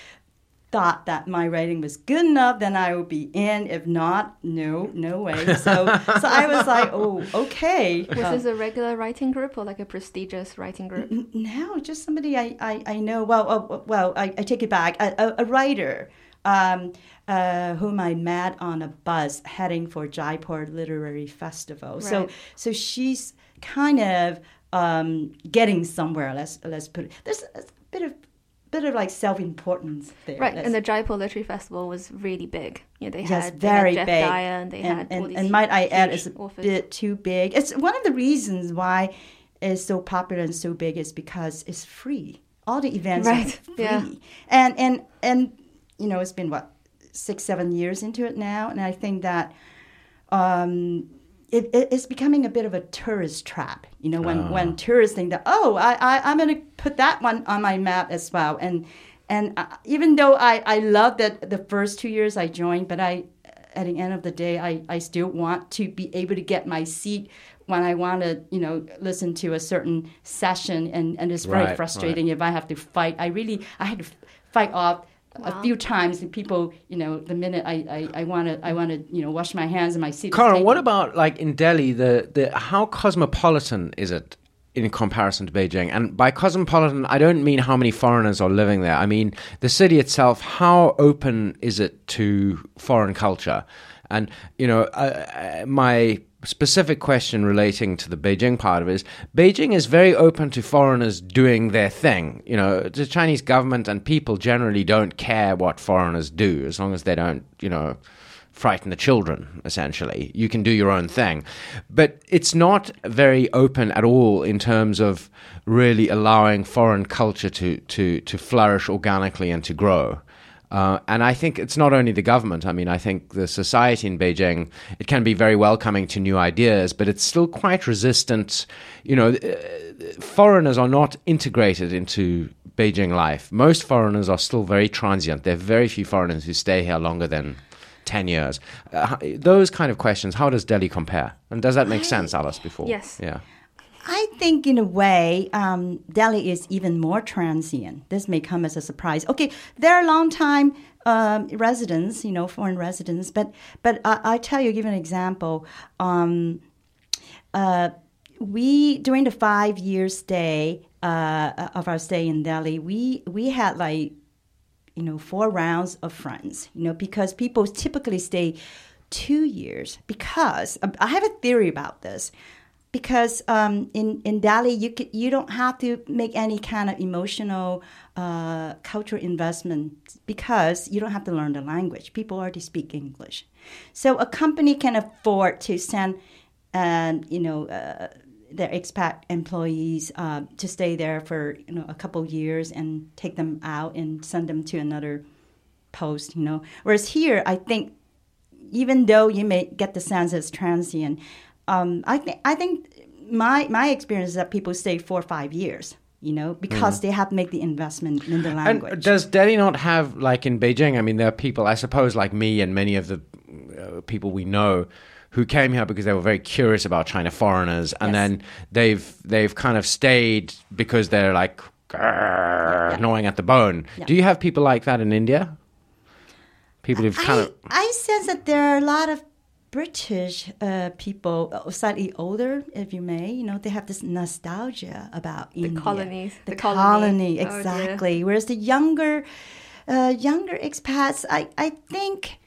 thought that my writing was good enough then i would be in if not no no way so so i was like oh okay Was this a regular writing group or like a prestigious writing group? no, just somebody I, I, I know. Well, uh, well, I, I take it back. A, a, a writer um, uh, whom I met on a bus heading for Jaipur Literary Festival. So, Right. so she's kind of um, getting somewhere. Let's let's put it. There's a bit of bit of like self importance there. Right, and the Jaipur Literary Festival was really big. Yeah, they Yes, had, they had very Jeff big. Dyer and they and, had and, and might I add, it's a authors. bit too big. It's one of the reasons why it's so popular and so big is because it's free. All the events Right, are free, yeah. and and and you know it's been what six seven years into it now, and I think that. Um, it, it, it's becoming a bit of a tourist trap, you know. When, when tourists think that, oh, I, I I'm going to put that one on my map as well, and and uh, even though I I loved that the first two years I joined, but I at the end of the day, I, I still want to be able to get my seat when I want to, you know, listen to a certain session, and, and it's very Right, frustrating if I have to fight. I really, I had to fight off a few times. And people, you know, the minute I, I, I want to, I want to, you know, wash my hands and my seat. is Karen, what about like in Delhi? The the how cosmopolitan is it in comparison to Beijing? And by cosmopolitan, I don't mean how many foreigners are living there. I mean the city itself. How open is it to foreign culture? And you know, uh, uh, my specific question relating to the Beijing part of it is Beijing is very open to foreigners doing their thing. You know, the Chinese government and people generally don't care what foreigners do as long as they don't, you know, frighten the children, essentially. You can do your own thing. But it's not very open at all in terms of really allowing foreign culture to, to, to flourish organically and to grow. Uh, and I think it's not only the government. I mean, I think the society in Beijing, it can be very welcoming to new ideas, but it's still quite resistant. You know, uh, foreigners are not integrated into Beijing life. Most foreigners are still very transient. There are very few foreigners who stay here longer than 10 years. Uh, those kind of questions, how does Delhi compare? And does that make sense, Alice, before? Yes. Yeah. I think, in a way, um, Delhi is even more transient. This may come as a surprise. Okay, there are long-time um, residents, you know, foreign residents, but but I, I tell you, give an example. Um, uh, we during the five-year stay uh, of our stay in Delhi, we we had like you know four rounds of friends. You know, because people typically stay two years. Because um, I have a theory about this because um, in in Delhi you you don't have to make any kind of emotional uh, cultural investment because you don't have to learn the language. People already speak English, so a company can afford to send, um, you know. Uh, their expat employees uh, to stay there for you know a couple years and take them out and send them to another post you know whereas here i think even though you may get the sense it's transient, um, I think I think my my experience is that people stay four or five years. You know, because they have to make the investment in the And language. does Delhi not have, like in Beijing, I mean, there are people, I suppose, like me and many of the uh, people we know who came here because they were very curious about China foreigners, and Yes. then they've they've kind of stayed because they're like "Grrr," gnawing at the bone. Yeah. Do you have people like that in India? People who've kind I, of I sense that there are a lot of British uh, people, uh, slightly older, if you may. You know, they have this nostalgia about The India. colonies, the, the colony, colony. Oh, exactly. Whereas the younger, uh, younger expats, I, I think,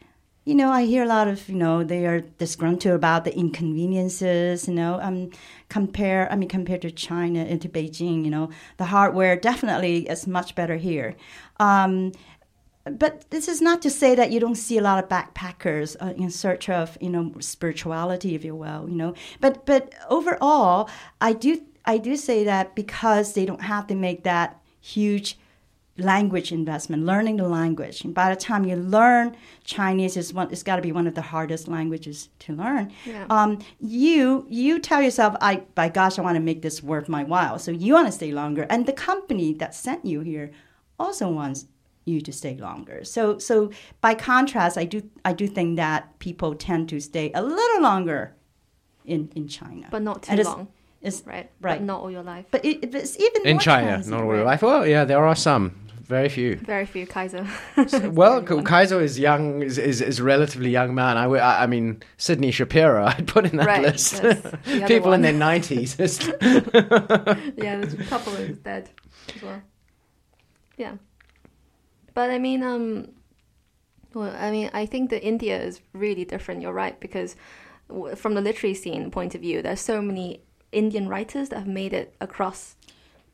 you know, I hear a lot of, you know, they are disgruntled about the inconveniences. You know, um, compare, I mean, compared to China and to Beijing, you know, the hardware definitely is much better here. Um, but this is not to say that you don't see a lot of backpackers uh, in search of you know spirituality if you will you know. But but overall i do i do say that because they don't have to make that huge language investment learning the language. And by the time you learn chinese is one it's got to be one of the hardest languages to learn. Yeah. um, you you tell yourself i by gosh i want to make this worth my while. So you want to stay longer. And the company that sent you here also wants you to stay longer. So so by contrast, I do I do think that people tend to stay a little longer in in China, but not too And long, It's, right? Right. But not all your life. but it, it's even in more China, transient, not all right? your life. Well, yeah, there are some, very few. Very few Kaiser. Well, Kaiser is young, is, is, is a relatively young man. I I mean, Sidney Shapiro, I'd put in that Right, list. that's the other People in their 90s. yeah, there's a couple is dead as well. Yeah, but I mean, um, well, I mean, I think that India is really different. You're right because from the literary scene point of view, there's so many Indian writers that have made it across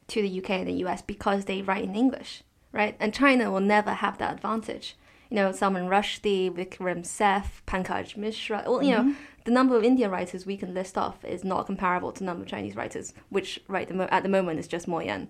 to the UK and the US because they write in English, right? And China will never have that advantage. You know, Salman Rushdie, Vikram Seth, Pankaj Mishra. Well, you know, the number of Indian writers we can list off is not comparable to the number of Chinese writers, which right the mo- at the moment is just Mo Yan.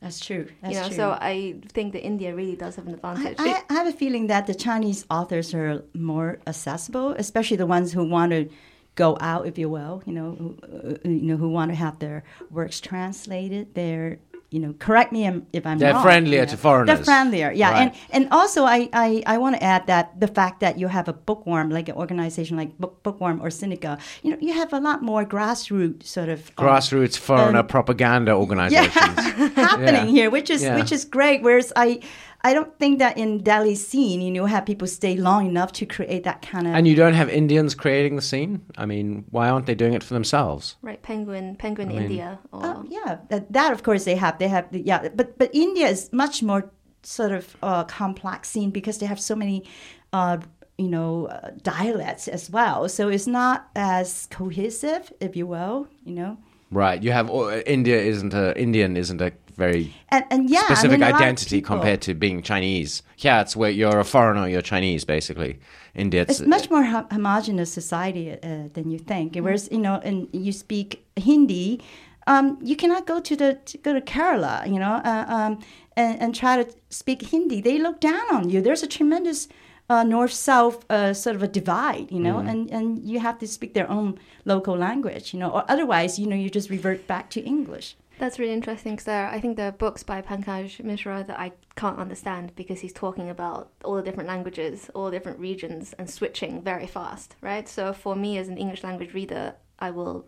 That's true. That's you know, true. so I think that India really does have an advantage. I, I have a feeling that the Chinese authors are more accessible, especially the ones who want to go out, if you will. You know, who, uh, you know, who want to have their works translated. They're you know, correct me if I'm wrong. They're friendlier you to foreigners. They're friendlier, yeah. Right. And and also, I, I, I want to add that the fact that you have a bookworm, like an organization like Book, Bookworm or Sinica, you know, you have a lot more grassroots sort of um, Grassroots foreigner um, propaganda organizations. happening Yeah. here, which is Yeah. which is great. Whereas I, I don't think that in Delhi scene, you know, have people stay long enough to create that kind of. And you don't have Indians creating the scene? I mean, why aren't they doing it for themselves? Right, Penguin, Penguin mean- India. Or, Oh, yeah, that, that of course they have. They have the, yeah, but but India is much more sort of uh, complex scene because they have so many, uh, you know, uh, dialects as well. So it's not as cohesive, if you will. You know, Right. You have uh, India isn't a Indian isn't a very and and yeah, I specific mean, lot of identity compared to being Chinese. Yeah, it's where you're a foreigner, you're Chinese basically. India it's, It's much more ho- homogenous society uh, than you think. Whereas you know, and you speak Hindi, um, you cannot go to the to go to Kerala, you know, uh, um, and, and try to speak Hindi. They look down on you. There's a tremendous uh, north south uh, sort of a divide, you know, and and you have to speak their own local language, you know, or otherwise, you know, you just revert back to English. That's really interesting because I think there are books by Pankaj Mishra that I can't understand because he's talking about all the different languages, all the different regions, and switching very fast, right? So for me as an English language reader, I will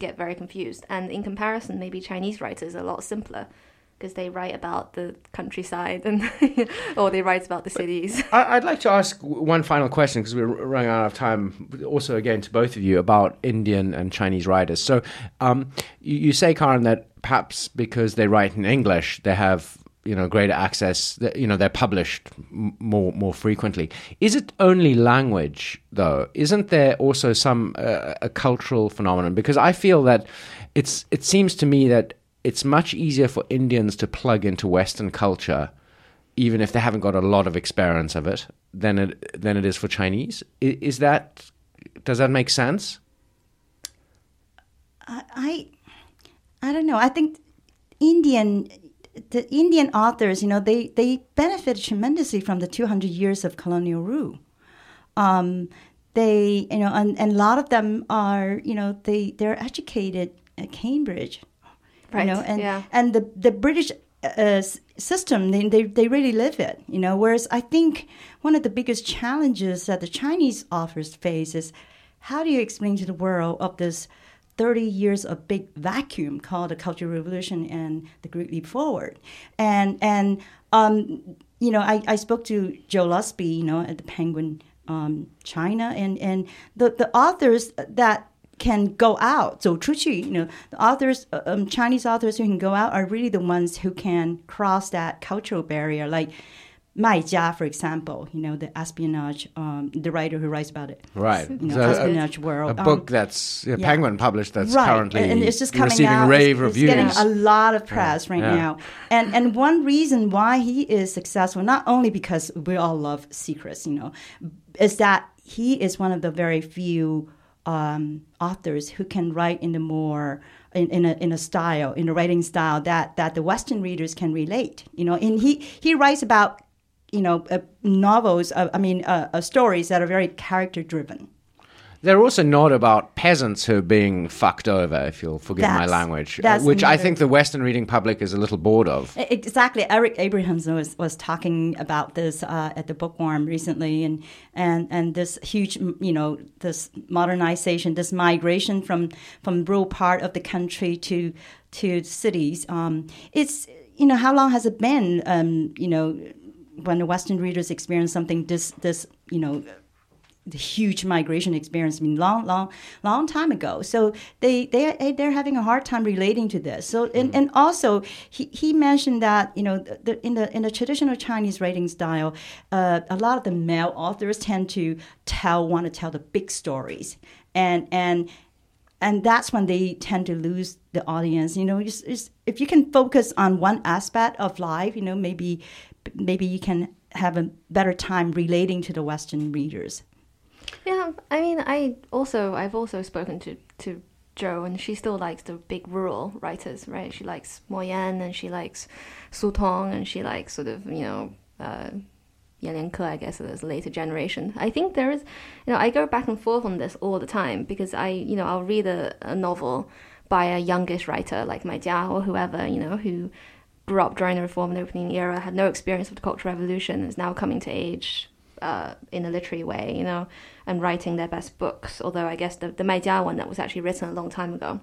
get very confused. And in comparison, maybe Chinese writers are a lot simpler because they write about the countryside and or they write about the cities. I, I'd like to ask one final question because we're running out of time. Also, again, to both of you about Indian and Chinese writers. So, um, you, you say, Karen, that perhaps because they write in English, they have you know greater access. You know, they're published m- more more frequently. Is it only language, though? Isn't there also some uh, a cultural phenomenon? Because I feel that it's it seems to me that it's much easier for Indians to plug into Western culture even if they haven't got a lot of experience of it, than it than it is for Chinese. I- Is that does that make sense? I, I don't know. I think Indian the Indian authors, you know, they they benefited tremendously from the 200 years of colonial rule. Um, they, you know, and, and a lot of them are, you know, they they're educated at Cambridge, Right, You know, and yeah. and the the British uh, system they, they they really live it, you know. Whereas I think one of the biggest challenges that the Chinese authors face is how do you explain to the world of this 30 years of big vacuum called the Cultural Revolution and the Great Leap Forward. And, and um, you know, I, I spoke to Jo Lusby, you know, at the Penguin um, China, and, and the, the authors that can go out, so 出去, you know, the authors, uh, um, Chinese authors who can go out are really the ones who can cross that cultural barrier, like Mai Jia, for example, you know, the espionage, um, the writer who writes about it. Right. You know, So, espionage a, world. a Um, book that's yeah, yeah. Penguin published that's right. currently and, and it's just coming receiving out. rave it's, reviews. It's getting a lot of press right Yeah. now, and and one reason why he is successful, not only because we all love secrets, you know, is that he is one of the very few um, authors who can write in the more in, in a in a style in a writing style that that the Western readers can relate. You know, and he he writes about you know uh, novels. Uh, I mean, uh, uh, stories that are very character driven. They're also not about peasants who are being fucked over, if you'll forgive my language, uh, that's which I think the Western reading public is a little bored of. Exactly. Eric Abrahamsen was, was talking about this uh, at the Bookworm recently, and, and and this huge, you know, this modernization, this migration from from rural part of the country to to cities. Um, it's you know how long has it been? Um, you know, when the Western readers experience something this this you know the huge migration experience I mean long long long time ago. So they they they're having a hard time relating to this. So and, and also he, he mentioned that you know the, the, in the in the traditional Chinese writing style uh, a lot of the male authors tend to tell want to tell the big stories. And and and that's when they tend to lose the audience you know it's, it's, if you can focus on one aspect of life you know maybe maybe you can have a better time relating to the western readers Yeah, I mean, I also I've also spoken to to Jo, and she still likes the big rural writers, right? She likes Mo Yan, and she likes Su Tong, and she likes sort of you know. Uh, Yan I guess, a later generation. I think there is, you know, I go back and forth on this all the time because I, you know, I'll read a, a novel, by a youngish writer like Mai Jia or whoever, you know, who grew up during the Reform and Opening era, had no experience of the Cultural Revolution, is now coming to age uh, in a literary way, you know, and writing their best books. Although I guess the, the Mai Jia one that was actually written a long time ago,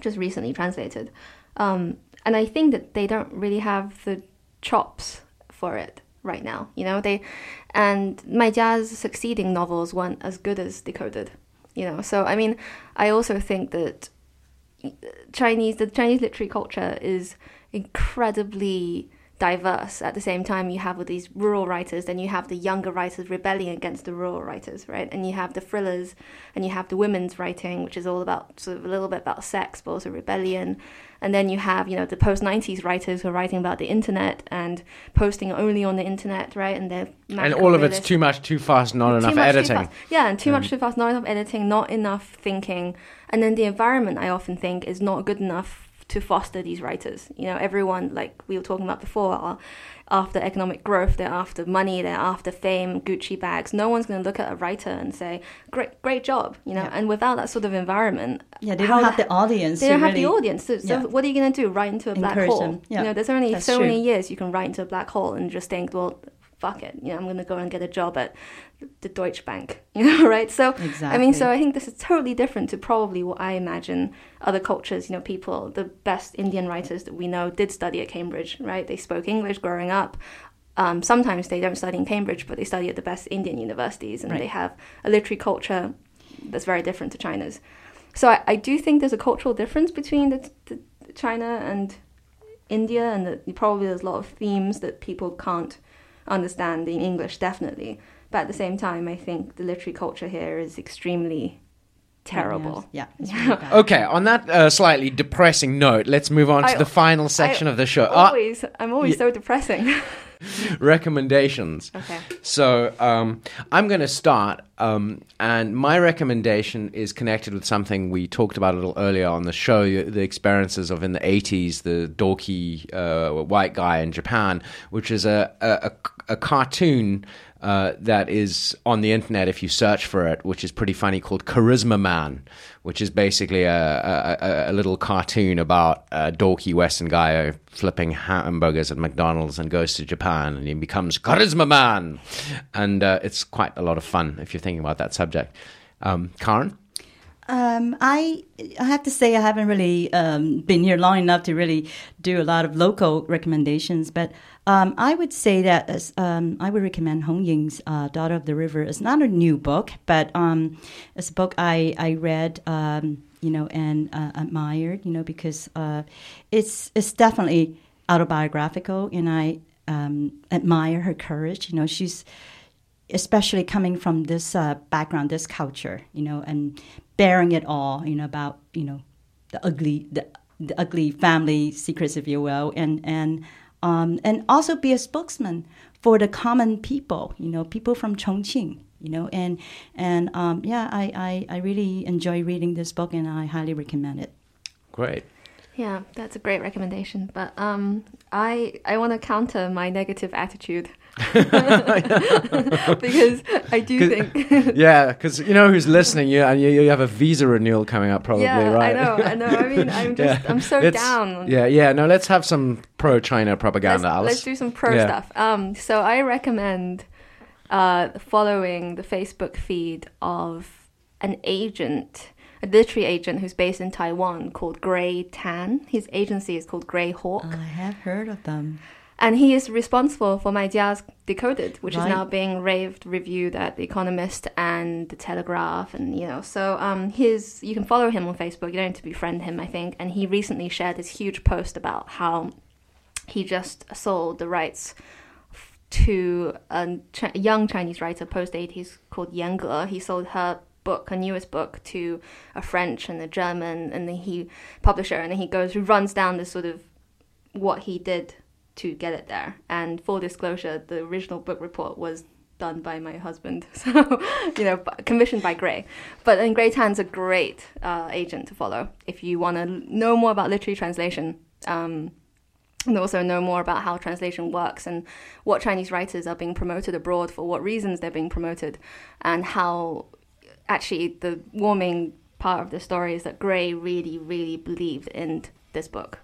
just recently translated. Um, and I think that they don't really have the chops for it right now, you know. They and Mai Jia's succeeding novels weren't as good as Decoded, you know. So I mean, I also think that Chinese the Chinese literary culture is incredibly diverse. At the same time, you have all these rural writers, then you have the younger writers rebelling against the rural writers, right? And you have the thrillers, and you have the women's writing, which is all about sort of a little bit about sex, but also rebellion. And then you have, you know, the post 90s writers who are writing about the internet and posting only on the internet, right? And they're and all of it's too much, too fast, not enough much, editing. Yeah, and too much, um, too fast, not enough editing, not enough thinking. And then the environment, I often think, is not good enough to foster these writers. You know, everyone, like we were talking about before, are after economic growth, they're after money, they're after fame, Gucci bags. No one's going to look at a writer and say, "Great, great job," you know. Yeah. And without that sort of environment, yeah, they don't have the audience. They don't have the audience. So, so yeah. what are you going to do? Write into a black hole? Yeah. You know, there's only That's so true. many years you can write into a black hole and just think, well, fuck it, you know, I'm going to go and get a job at the Deutsche Bank, you know, right? So, exactly. I mean, so I think this is totally different to probably what I imagine other cultures, you know, people, the best Indian writers that we know did study at Cambridge, right? They spoke English growing up. Um, sometimes they don't study in Cambridge, but they study at the best Indian universities and right. they have a literary culture that's very different to China's. So I, I do think there's a cultural difference between the, the China and India, and that probably there's a lot of themes that people can't understand in English, definitely. But at the same time, I think the literary culture here is extremely terrible. Yeah. Really okay. On that uh, slightly depressing note, let's move on to I, the final section I of the show. Always, uh, I'm always so depressing. recommendations. Okay. So um, I'm going to start, um, and my recommendation is connected with something we talked about a little earlier on the show: the experiences of in the 80s, the dorky uh, white guy in Japan, which is a, a, a cartoon uh, that is on the internet if you search for it, which is pretty funny, called Charisma Man, which is basically a, a, a little cartoon about a dorky Western guy flipping hamburgers at McDonald's and goes to Japan and he becomes Charisma Man. And uh, it's quite a lot of fun if you're thinking about that subject. Um, Karen? Um, I I have to say I haven't really um, been here long enough to really do a lot of local recommendations, but um, I would say that as, um, I would recommend Hong Ying's uh, Daughter of the River. It's not a new book, but um, it's a book I I read. Um, you know, and uh, admired, you know, because uh, it's it's definitely autobiographical, and I admire her courage. You know, she's especially coming from this uh, background, this culture, you know, and bearing it all, you know, about you know the ugly the, the ugly family secrets, if you will, and and um, and also be a spokesman for the common people, you know, people from Chongqing, you know, and and um, yeah, I, I I really enjoy reading this book, and I highly recommend it. Great. Yeah, that's a great recommendation. But um, I I want to counter my negative attitude because I do think. yeah, because you know who's listening. You and you, you have a visa renewal coming up, probably, yeah, right? I know, I know. I mean, I'm just, yeah. I'm so it's, down. Yeah, yeah. No, let's have some pro-China propaganda. Let's, let's do some pro yeah. stuff. Um, so I recommend uh, following the Facebook feed of an agent a literary agent who's based in Taiwan called Gray Tan. His agency is called Gray Hawk. I have heard of them. And he is responsible for Mai Jia's Decoded, which right. is now being raved reviewed at The Economist and The Telegraph, and you know, so um, his you can follow him on Facebook. You don't need to befriend him, I think. And he recently shared this huge post about how he just sold the rights to a Ch- young Chinese writer post 80s called Yan Ge. He sold her book, her newest book, to a French and a German, and then he publisher, and then he goes, runs down this sort of what he did to get it there. And full disclosure, the original book report was done by my husband, so you know, commissioned by Gray. But then Gray Tan's a great uh, agent to follow if you want to know more about literary translation. Um, and also know more about how translation works and what Chinese writers are being promoted abroad for what reasons they're being promoted, and how actually the warming part of the story is that Gray really, really believed in this book,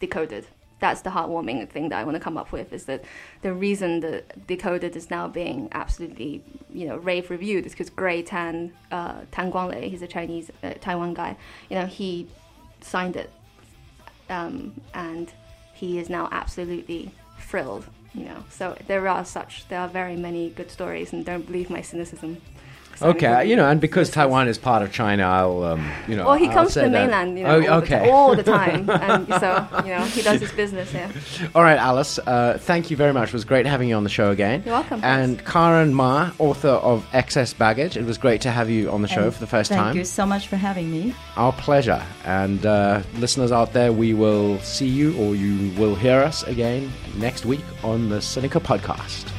Decoded. That's the heartwarming thing that I want to come up with is that the reason that Decoded is now being absolutely, you know, rave reviewed is because Gray Tan, uh, Tan he's a Chinese uh, Taiwan guy, you know, he signed it, um, and he is now absolutely thrilled, you know. So there are such, there are very many good stories, and don't believe my cynicism. So Okay, you know, and because Yes, yes. Taiwan is part of China, I'll, um, you know. Well, he I'll comes to say the that. mainland, you know, Oh, all, okay. the, all the time, and so you know he does his business here. All right, Alice. Uh, thank you very much. It was great having you on the show again. You're welcome, And Karen Ma, author of Excess Baggage. It was great to have you on the show And for the first thank time. Thank you so much for having me. Our pleasure. And uh, listeners out there, we will see you or you will hear us again next week on the Sinica Podcast.